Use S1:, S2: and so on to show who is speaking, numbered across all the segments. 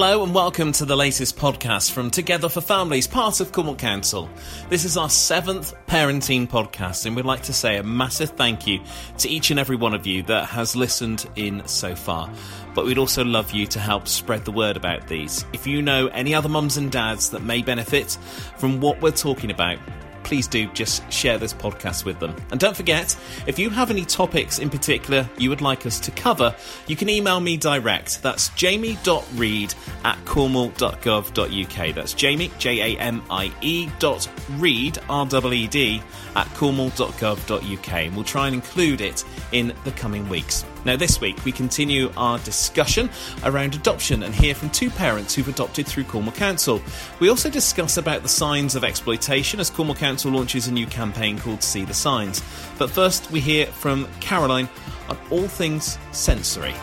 S1: Hello and welcome to the latest podcast from Together for Families, part of Cornwall Council. This is our seventh parenting podcast, and we'd like to say a massive thank you to each and every one of you that has listened in so far. But we'd also love you to help spread the word about these. If you know any other mums and dads that may benefit from what we're talking about, please do just share this podcast with them. And don't forget, if you have any topics in particular you would like us to cover, you can email me direct. That's jamie.reed at cornwall.gov.uk. That's jamie, J A M I E dot reed, R W E D, at cornwall.gov.uk. And we'll try and include it in the coming weeks. Now, this week we continue our discussion around adoption and hear from two parents who've adopted through Cornwall Council. We also discuss about the signs of exploitation as Cornwall Council launches a new campaign called See the Signs. But first, we hear from Caroline on all things sensory.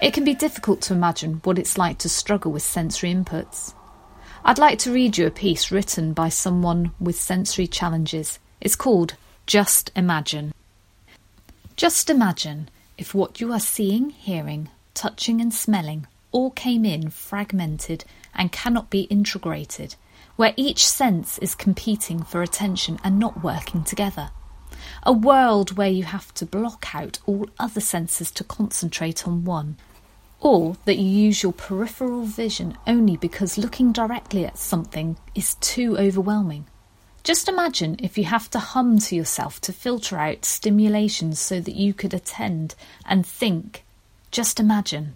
S2: It can be difficult to imagine what it's like to struggle with sensory inputs. I'd like to read you a piece written by someone with sensory challenges. It's called Just Imagine. Just imagine if what you are seeing, hearing, touching, and smelling all came in fragmented and cannot be integrated, where each sense is competing for attention and not working together. A world where you have to block out all other senses to concentrate on one or that you use your peripheral vision only because looking directly at something is too overwhelming. Just imagine if you have to hum to yourself to filter out stimulations so that you could attend and think. Just imagine.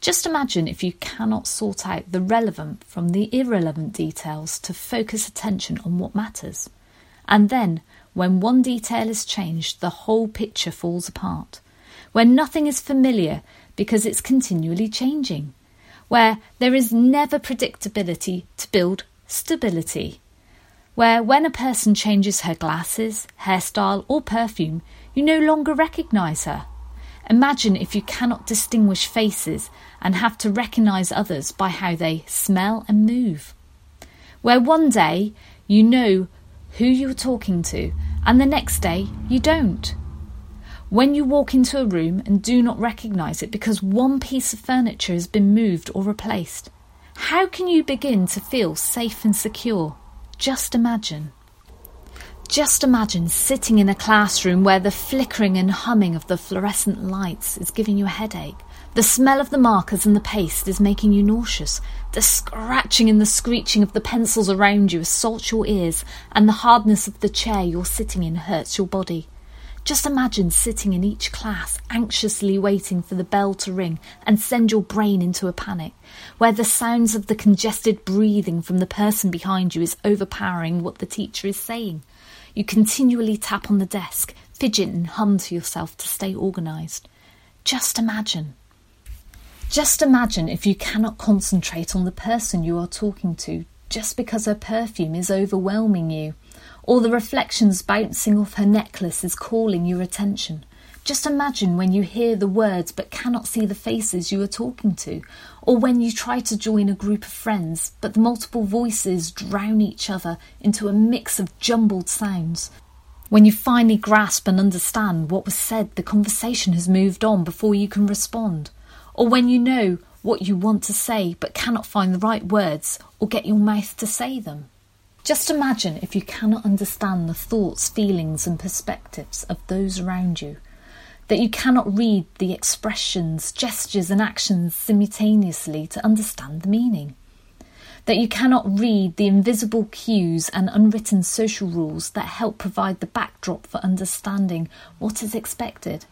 S2: Just imagine if you cannot sort out the relevant from the irrelevant details to focus attention on what matters. And then, when one detail is changed, the whole picture falls apart. When nothing is familiar, because it's continually changing, where there is never predictability to build stability, where when a person changes her glasses, hairstyle, or perfume, you no longer recognise her. Imagine if you cannot distinguish faces and have to recognise others by how they smell and move. Where one day you know who you're talking to, and the next day you don't. When you walk into a room and do not recognise it because one piece of furniture has been moved or replaced, how can you begin to feel safe and secure? Just imagine. Just imagine sitting in a classroom where the flickering and humming of the fluorescent lights is giving you a headache. The smell of the markers and the paste is making you nauseous. The scratching and the screeching of the pencils around you assaults your ears, and the hardness of the chair you're sitting in hurts your body. Just imagine sitting in each class, anxiously waiting for the bell to ring and send your brain into a panic, where the sounds of the congested breathing from the person behind you is overpowering what the teacher is saying. You continually tap on the desk, fidget and hum to yourself to stay organised. Just imagine. Just imagine if you cannot concentrate on the person you are talking to just because her perfume is overwhelming you or the reflections bouncing off her necklace is calling your attention. Just imagine when you hear the words but cannot see the faces you are talking to, or when you try to join a group of friends but the multiple voices drown each other into a mix of jumbled sounds. When you finally grasp and understand what was said, the conversation has moved on before you can respond. Or when you know what you want to say but cannot find the right words or get your mouth to say them. Just imagine if you cannot understand the thoughts, feelings, and perspectives of those around you, that you cannot read the expressions, gestures, and actions simultaneously to understand the meaning, that you cannot read the invisible cues and unwritten social rules that help provide the backdrop for understanding what is expected.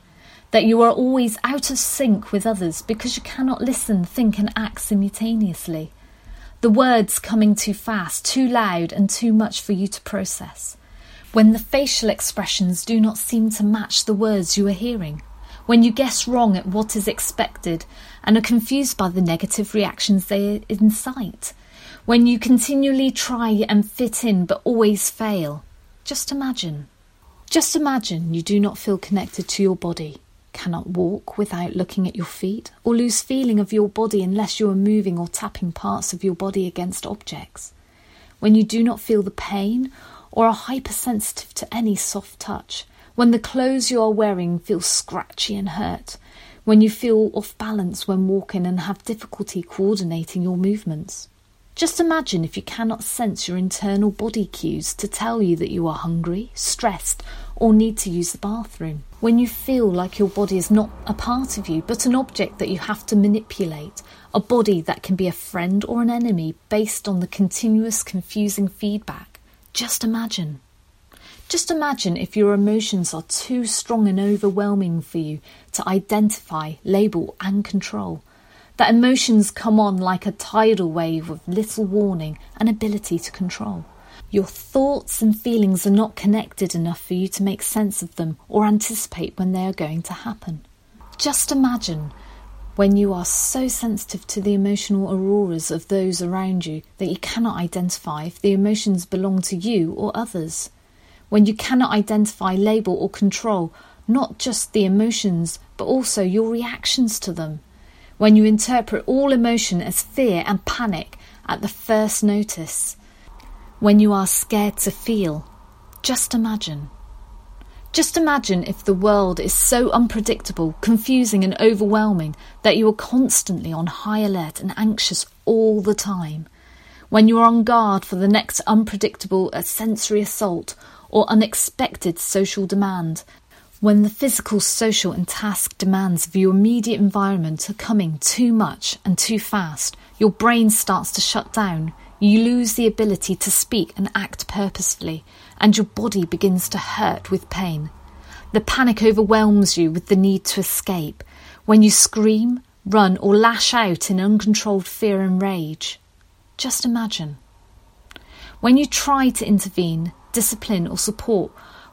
S2: That you are always out of sync with others because you cannot listen, think, and act simultaneously the words coming too fast, too loud, and too much for you to process. When the facial expressions do not seem to match the words you are hearing. When you guess wrong at what is expected and are confused by the negative reactions they incite. When you continually try and fit in but always fail. Just imagine. Just imagine you do not feel connected to your body cannot walk without looking at your feet, or lose feeling of your body unless you are moving or tapping parts of your body against objects. When you do not feel the pain or are hypersensitive to any soft touch, when the clothes you are wearing feel scratchy and hurt, when you feel off balance when walking and have difficulty coordinating your movements. Just imagine if you cannot sense your internal body cues to tell you that you are hungry, stressed, or need to use the bathroom. When you feel like your body is not a part of you, but an object that you have to manipulate, a body that can be a friend or an enemy based on the continuous confusing feedback. Just imagine. Just imagine if your emotions are too strong and overwhelming for you to identify, label, and control. That emotions come on like a tidal wave with little warning and ability to control. Your thoughts and feelings are not connected enough for you to make sense of them or anticipate when they are going to happen. Just imagine when you are so sensitive to the emotional auroras of those around you that you cannot identify if the emotions belong to you or others when you cannot identify, label, or control not just the emotions, but also your reactions to them. When you interpret all emotion as fear and panic at the first notice. When you are scared to feel. Just imagine. Just imagine if the world is so unpredictable, confusing, and overwhelming that you are constantly on high alert and anxious all the time. When you are on guard for the next unpredictable uh, sensory assault or unexpected social demand. When the physical, social, and task demands of your immediate environment are coming too much and too fast, your brain starts to shut down. You lose the ability to speak and act purposefully, and your body begins to hurt with pain. The panic overwhelms you with the need to escape. When you scream, run, or lash out in uncontrolled fear and rage. Just imagine. When you try to intervene, discipline, or support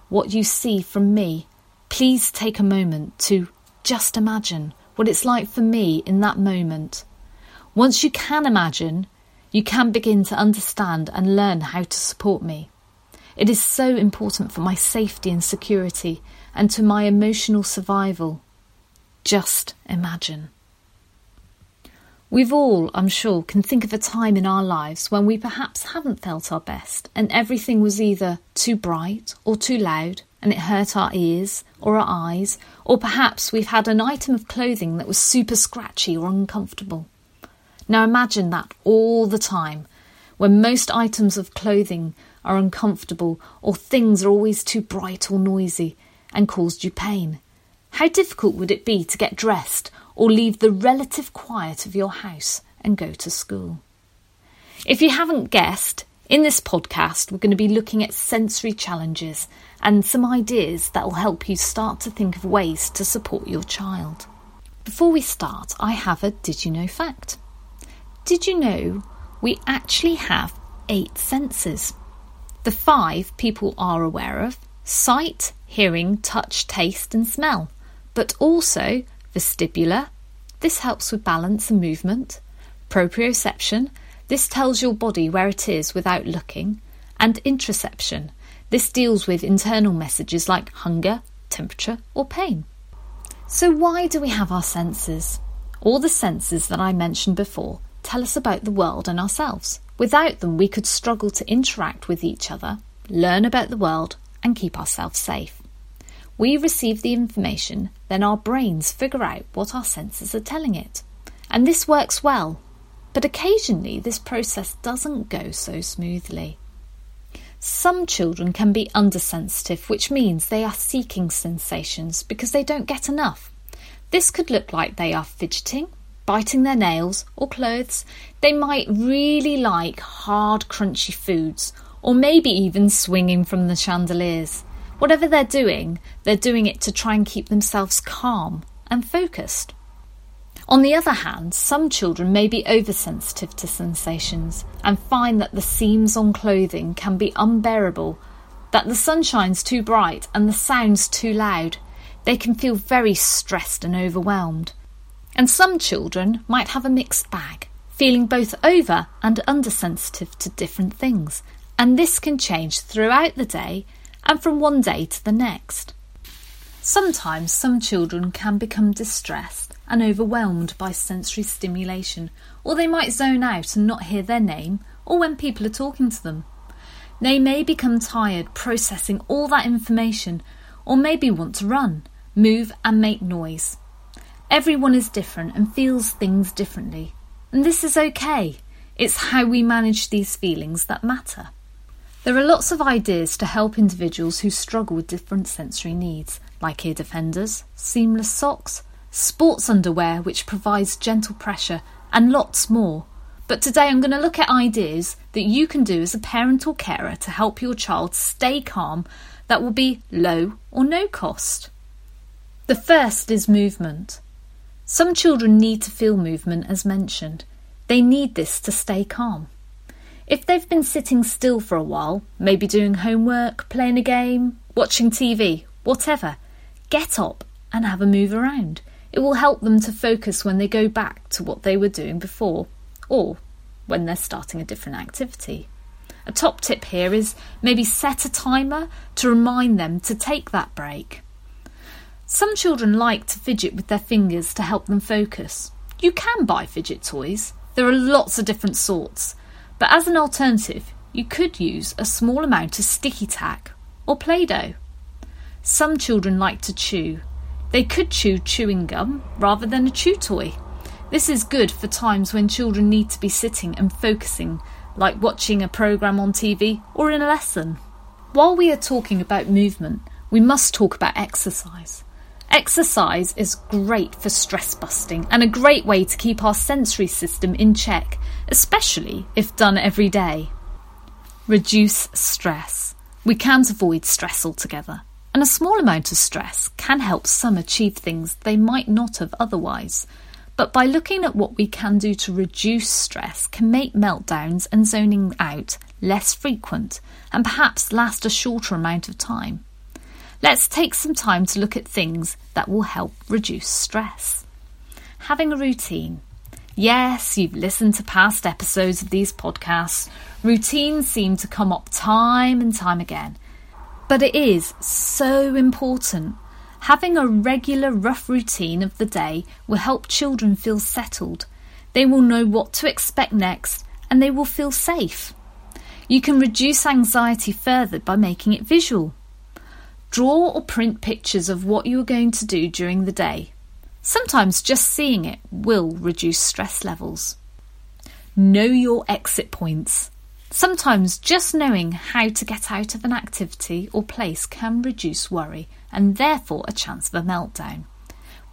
S2: what you see from me, please take a moment to just imagine what it's like for me in that moment. Once you can imagine, you can begin to understand and learn how to support me. It is so important for my safety and security and to my emotional survival. Just imagine. We've all, I'm sure, can think of a time in our lives when we perhaps haven't felt our best and everything was either too bright or too loud and it hurt our ears or our eyes, or perhaps we've had an item of clothing that was super scratchy or uncomfortable. Now imagine that all the time, when most items of clothing are uncomfortable or things are always too bright or noisy and caused you pain. How difficult would it be to get dressed or leave the relative quiet of your house and go to school. If you haven't guessed, in this podcast, we're going to be looking at sensory challenges and some ideas that will help you start to think of ways to support your child. Before we start, I have a did you know fact. Did you know we actually have eight senses? The five people are aware of sight, hearing, touch, taste, and smell, but also Vestibular. This helps with balance and movement. Proprioception. This tells your body where it is without looking. And interoception. This deals with internal messages like hunger, temperature, or pain. So, why do we have our senses? All the senses that I mentioned before tell us about the world and ourselves. Without them, we could struggle to interact with each other, learn about the world, and keep ourselves safe. We receive the information, then our brains figure out what our senses are telling it. And this works well, but occasionally this process doesn't go so smoothly. Some children can be undersensitive, which means they are seeking sensations because they don't get enough. This could look like they are fidgeting, biting their nails or clothes. They might really like hard, crunchy foods, or maybe even swinging from the chandeliers. Whatever they're doing, they're doing it to try and keep themselves calm and focused. On the other hand, some children may be oversensitive to sensations and find that the seams on clothing can be unbearable, that the sunshine's too bright and the sound's too loud. They can feel very stressed and overwhelmed. And some children might have a mixed bag, feeling both over and undersensitive to different things. And this can change throughout the day and from one day to the next. Sometimes some children can become distressed and overwhelmed by sensory stimulation, or they might zone out and not hear their name or when people are talking to them. They may become tired processing all that information, or maybe want to run, move, and make noise. Everyone is different and feels things differently, and this is okay. It's how we manage these feelings that matter. There are lots of ideas to help individuals who struggle with different sensory needs, like ear defenders, seamless socks, sports underwear which provides gentle pressure, and lots more. But today I'm going to look at ideas that you can do as a parent or carer to help your child stay calm that will be low or no cost. The first is movement. Some children need to feel movement as mentioned. They need this to stay calm. If they've been sitting still for a while, maybe doing homework, playing a game, watching TV, whatever, get up and have a move around. It will help them to focus when they go back to what they were doing before, or when they're starting a different activity. A top tip here is maybe set a timer to remind them to take that break. Some children like to fidget with their fingers to help them focus. You can buy fidget toys, there are lots of different sorts, but as an alternative, you could use a small amount of sticky tack or Play Doh. Some children like to chew. They could chew chewing gum rather than a chew toy. This is good for times when children need to be sitting and focusing, like watching a programme on TV or in a lesson. While we are talking about movement, we must talk about exercise. Exercise is great for stress busting and a great way to keep our sensory system in check, especially if done every day. Reduce stress. We can't avoid stress altogether, and a small amount of stress can help some achieve things they might not have otherwise. But by looking at what we can do to reduce stress can make meltdowns and zoning out less frequent and perhaps last a shorter amount of time. Let's take some time to look at things that will help reduce stress. Having a routine. Yes, you've listened to past episodes of these podcasts. Routines seem to come up time and time again. But it is so important. Having a regular, rough routine of the day will help children feel settled. They will know what to expect next and they will feel safe. You can reduce anxiety further by making it visual. Draw or print pictures of what you are going to do during the day. Sometimes just seeing it will reduce stress levels. Know your exit points. Sometimes just knowing how to get out of an activity or place can reduce worry and therefore a chance of a meltdown.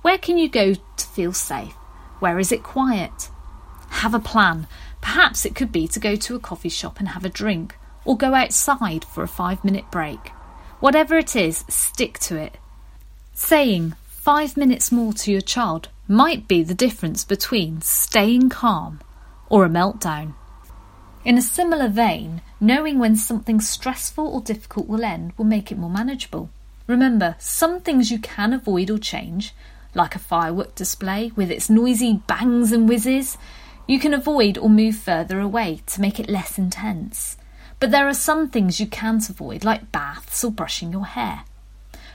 S2: Where can you go to feel safe? Where is it quiet? Have a plan. Perhaps it could be to go to a coffee shop and have a drink, or go outside for a five minute break. Whatever it is, stick to it. Saying five minutes more to your child might be the difference between staying calm or a meltdown. In a similar vein, knowing when something stressful or difficult will end will make it more manageable. Remember, some things you can avoid or change, like a firework display with its noisy bangs and whizzes, you can avoid or move further away to make it less intense. But there are some things you can't avoid, like baths or brushing your hair.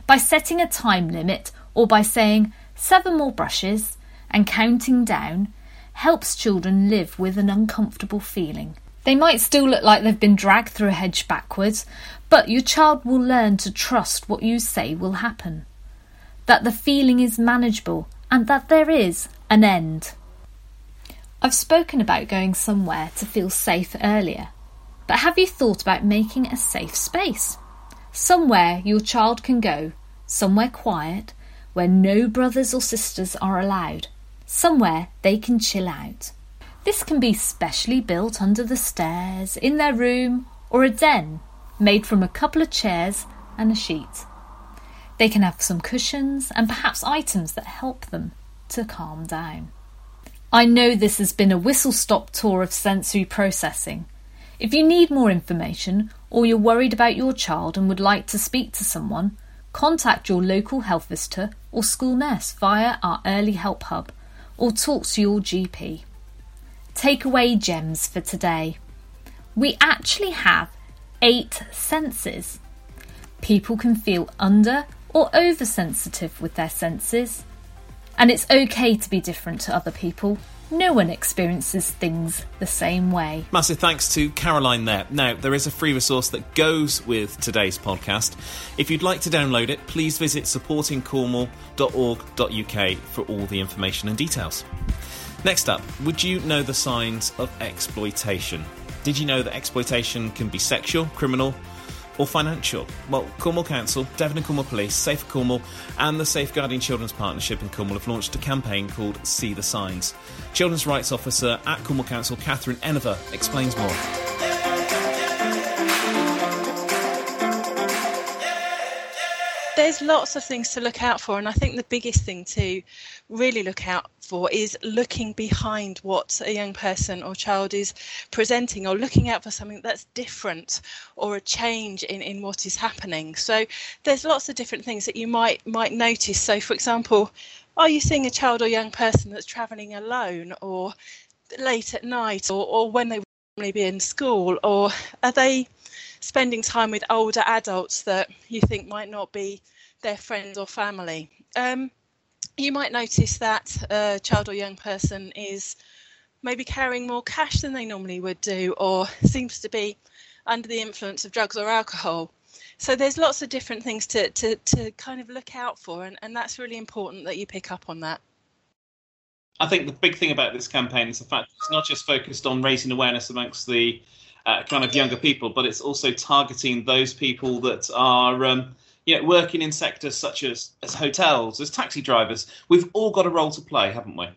S2: By setting a time limit or by saying seven more brushes and counting down helps children live with an uncomfortable feeling. They might still look like they've been dragged through a hedge backwards, but your child will learn to trust what you say will happen. That the feeling is manageable and that there is an end. I've spoken about going somewhere to feel safe earlier. But have you thought about making a safe space? Somewhere your child can go, somewhere quiet, where no brothers or sisters are allowed, somewhere they can chill out. This can be specially built under the stairs, in their room, or a den made from a couple of chairs and a sheet. They can have some cushions and perhaps items that help them to calm down. I know this has been a whistle stop tour of sensory processing, if you need more information or you're worried about your child and would like to speak to someone, contact your local health visitor or school nurse via our early help hub or talk to your GP. Takeaway gems for today. We actually have eight senses. People can feel under or oversensitive with their senses, and it's okay to be different to other people. No one experiences things the same way.
S1: Massive thanks to Caroline there. Now, there is a free resource that goes with today's podcast. If you'd like to download it, please visit supportingcornwall.org.uk for all the information and details. Next up, would you know the signs of exploitation? Did you know that exploitation can be sexual, criminal, or financial? Well, Cornwall Council, Devon and Cornwall Police, Safer Cornwall, and the Safeguarding Children's Partnership in Cornwall have launched a campaign called See the Signs. Children's Rights Officer at Cornwall Council, Catherine Enever, explains more.
S3: There's lots of things to look out for, and I think the biggest thing to really look out for is looking behind what a young person or child is presenting, or looking out for something that's different or a change in, in what is happening. So there's lots of different things that you might might notice. So, for example, are you seeing a child or young person that's travelling alone, or late at night, or, or when they would normally be in school, or are they spending time with older adults that you think might not be their friends or family. Um, you might notice that a child or young person is maybe carrying more cash than they normally would do, or seems to be under the influence of drugs or alcohol. So there's lots of different things to, to, to kind of look out for, and, and that's really important that you pick up on that.
S1: I think the big thing about this campaign is the fact it's not just focused on raising awareness amongst the uh, kind of younger people, but it's also targeting those people that are. Um, you know, working in sectors such as, as hotels, as taxi drivers, we've all got a role to play, haven't we?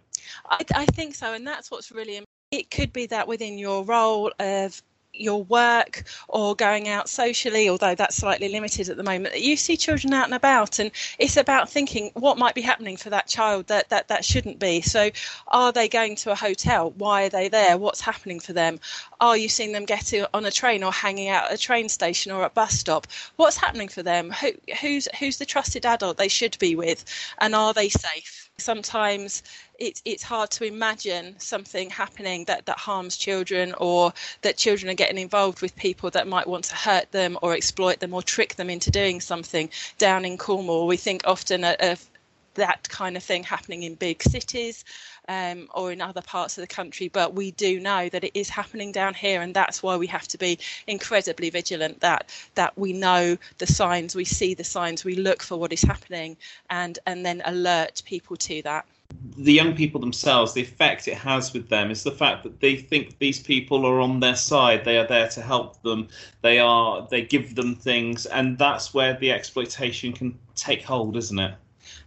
S3: I, I think so, and that's what's really. It could be that within your role of your work or going out socially, although that's slightly limited at the moment, That you see children out and about, and it's about thinking what might be happening for that child that that, that shouldn't be. So, are they going to a hotel? Why are they there? What's happening for them? Are you seeing them getting on a train or hanging out at a train station or a bus stop? What's happening for them? Who, who's who's the trusted adult they should be with, and are they safe? sometimes it's it's hard to imagine something happening that that harms children or that children are getting involved with people that might want to hurt them or exploit them or trick them into doing something down in Cornwall we think often of that kind of thing happening in big cities um, or in other parts of the country, but we do know that it is happening down here, and that's why we have to be incredibly vigilant. That that we know the signs, we see the signs, we look for what is happening, and and then alert people to that
S1: the young people themselves, the effect it has with them is the fact that they think these people are on their side. They are there to help them. They are they give them things, and that's where the exploitation can take hold, isn't it?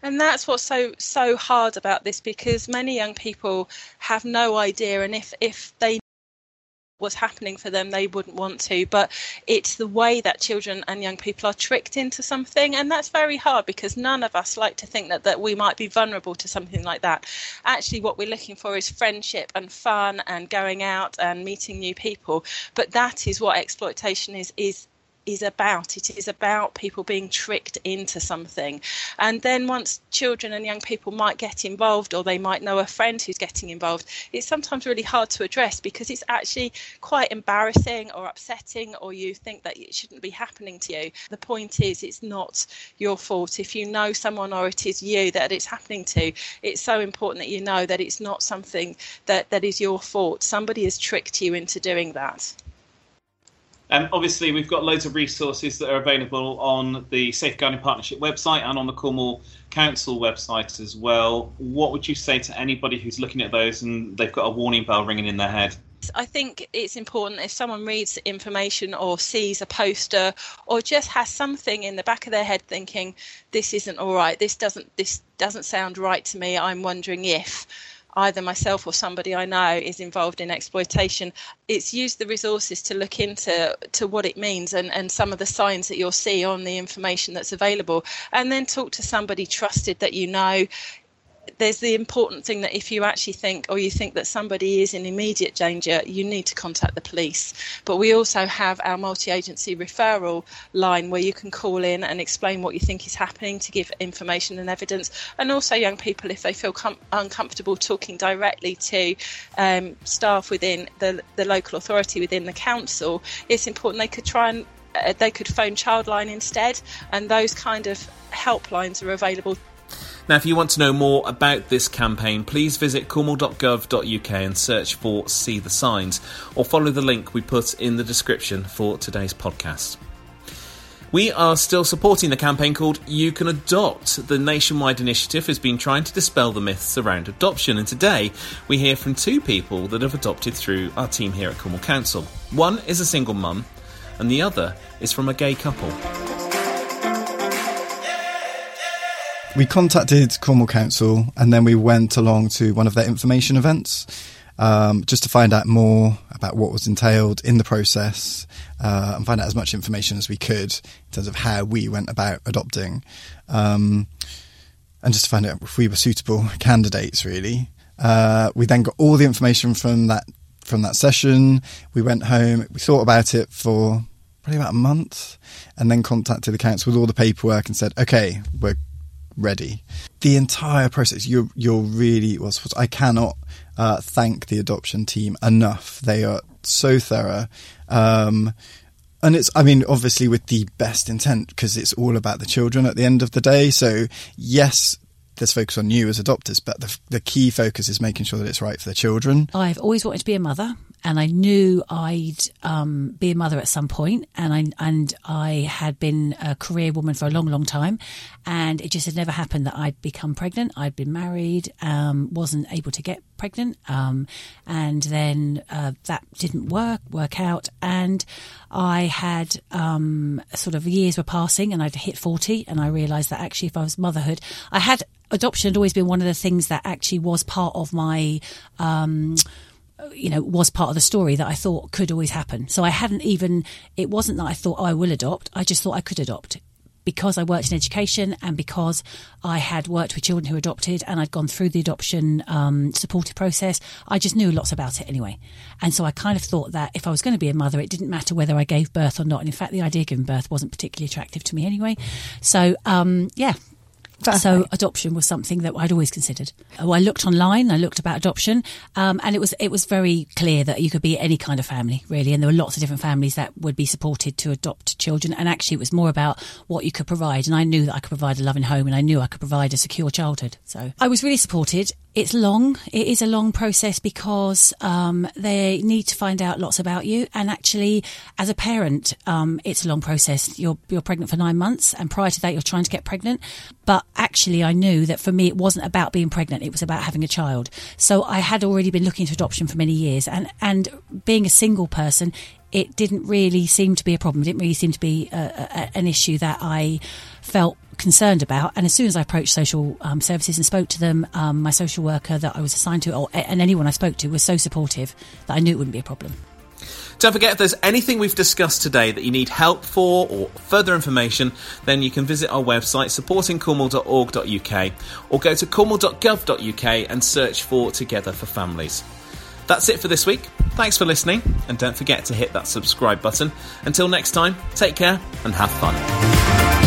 S3: And that's what's so so hard about this because many young people have no idea, and if if they was happening for them they wouldn't want to. But it's the way that children and young people are tricked into something and that's very hard because none of us like to think that, that we might be vulnerable to something like that. Actually what we're looking for is friendship and fun and going out and meeting new people. But that is what exploitation is is is about. It is about people being tricked into something. And then once children and young people might get involved or they might know a friend who's getting involved, it's sometimes really hard to address because it's actually quite embarrassing or upsetting or you think that it shouldn't be happening to you. The point is it's not your fault. If you know someone or it is you that it's happening to, it's so important that you know that it's not something that, that is your fault. Somebody has tricked you into doing that.
S1: And obviously, we've got loads of resources that are available on the Safeguarding Partnership website and on the Cornwall Council website as well. What would you say to anybody who's looking at those and they've got a warning bell ringing in their head?
S3: I think it's important if someone reads information or sees a poster or just has something in the back of their head thinking this isn't all right, this doesn't this doesn't sound right to me. I'm wondering if either myself or somebody I know is involved in exploitation. It's used the resources to look into to what it means and, and some of the signs that you'll see on the information that's available, and then talk to somebody trusted that you know there's the important thing that if you actually think or you think that somebody is in immediate danger, you need to contact the police. But we also have our multi agency referral line where you can call in and explain what you think is happening to give information and evidence. And also, young people, if they feel com- uncomfortable talking directly to um, staff within the, the local authority within the council, it's important they could try and uh, they could phone Childline instead, and those kind of helplines are available
S1: Now, if you want to know more about this campaign, please visit cornwall.gov.uk and search for See the Signs, or follow the link we put in the description for today's podcast. We are still supporting the campaign called You Can Adopt. The nationwide initiative has been trying to dispel the myths around adoption, and today we hear from two people that have adopted through our team here at Cornwall Council. One is a single mum, and the other is from a gay couple.
S4: We contacted Cornwall Council and then we went along to one of their information events um, just to find out more about what was entailed in the process uh, and find out as much information as we could in terms of how we went about adopting. Um, and just to find out if we were suitable candidates, really. Uh, we then got all the information from that from that session. We went home. We thought about it for probably about a month, and then contacted the council with all the paperwork and said, "Okay, we're ready." The entire process, you're you're really was. I cannot uh, thank the adoption team enough. They are so thorough. Um, and it's, I mean, obviously with the best intent because it's all about the children at the end of the day. So, yes, there's focus on you as adopters, but the, the key focus is making sure that it's right for the children.
S5: I've always wanted to be a mother and I knew I'd um, be a mother at some point, and I and I had been a career woman for a long, long time, and it just had never happened that I'd become pregnant. I'd been married, um, wasn't able to get pregnant, um, and then uh, that didn't work work out, and I had um, sort of years were passing, and I'd hit forty, and I realised that actually, if I was motherhood, I had adoption had always been one of the things that actually was part of my um, you know, was part of the story that I thought could always happen. So I hadn't even, it wasn't that I thought, oh, I will adopt. I just thought I could adopt because I worked in education and because I had worked with children who adopted and I'd gone through the adoption um, supportive process, I just knew lots about it anyway. And so I kind of thought that if I was going to be a mother, it didn't matter whether I gave birth or not. And in fact, the idea of giving birth wasn't particularly attractive to me anyway. So, um, yeah, so adoption was something that I'd always considered. Oh, I looked online, I looked about adoption, um, and it was it was very clear that you could be any kind of family, really, and there were lots of different families that would be supported to adopt children. And actually, it was more about what you could provide, and I knew that I could provide a loving home, and I knew I could provide a secure childhood. So I was really supported. It's long. It is a long process because um, they need to find out lots about you. And actually, as a parent, um, it's a long process. You're you're pregnant for nine months, and prior to that, you're trying to get pregnant. But actually, I knew that for me, it wasn't about being pregnant. It was about having a child. So I had already been looking into adoption for many years, and and being a single person, it didn't really seem to be a problem. It didn't really seem to be a, a, an issue that I felt concerned about. And as soon as I approached social um, services and spoke to them, um, my social worker that I was assigned to, or, and anyone I spoke to, was so supportive that I knew it wouldn't be a problem.
S1: Don't forget, if there's anything we've discussed today that you need help for or further information, then you can visit our website supportingcornwall.org.uk or go to cornwall.gov.uk and search for Together for Families. That's it for this week. Thanks for listening, and don't forget to hit that subscribe button. Until next time, take care and have fun.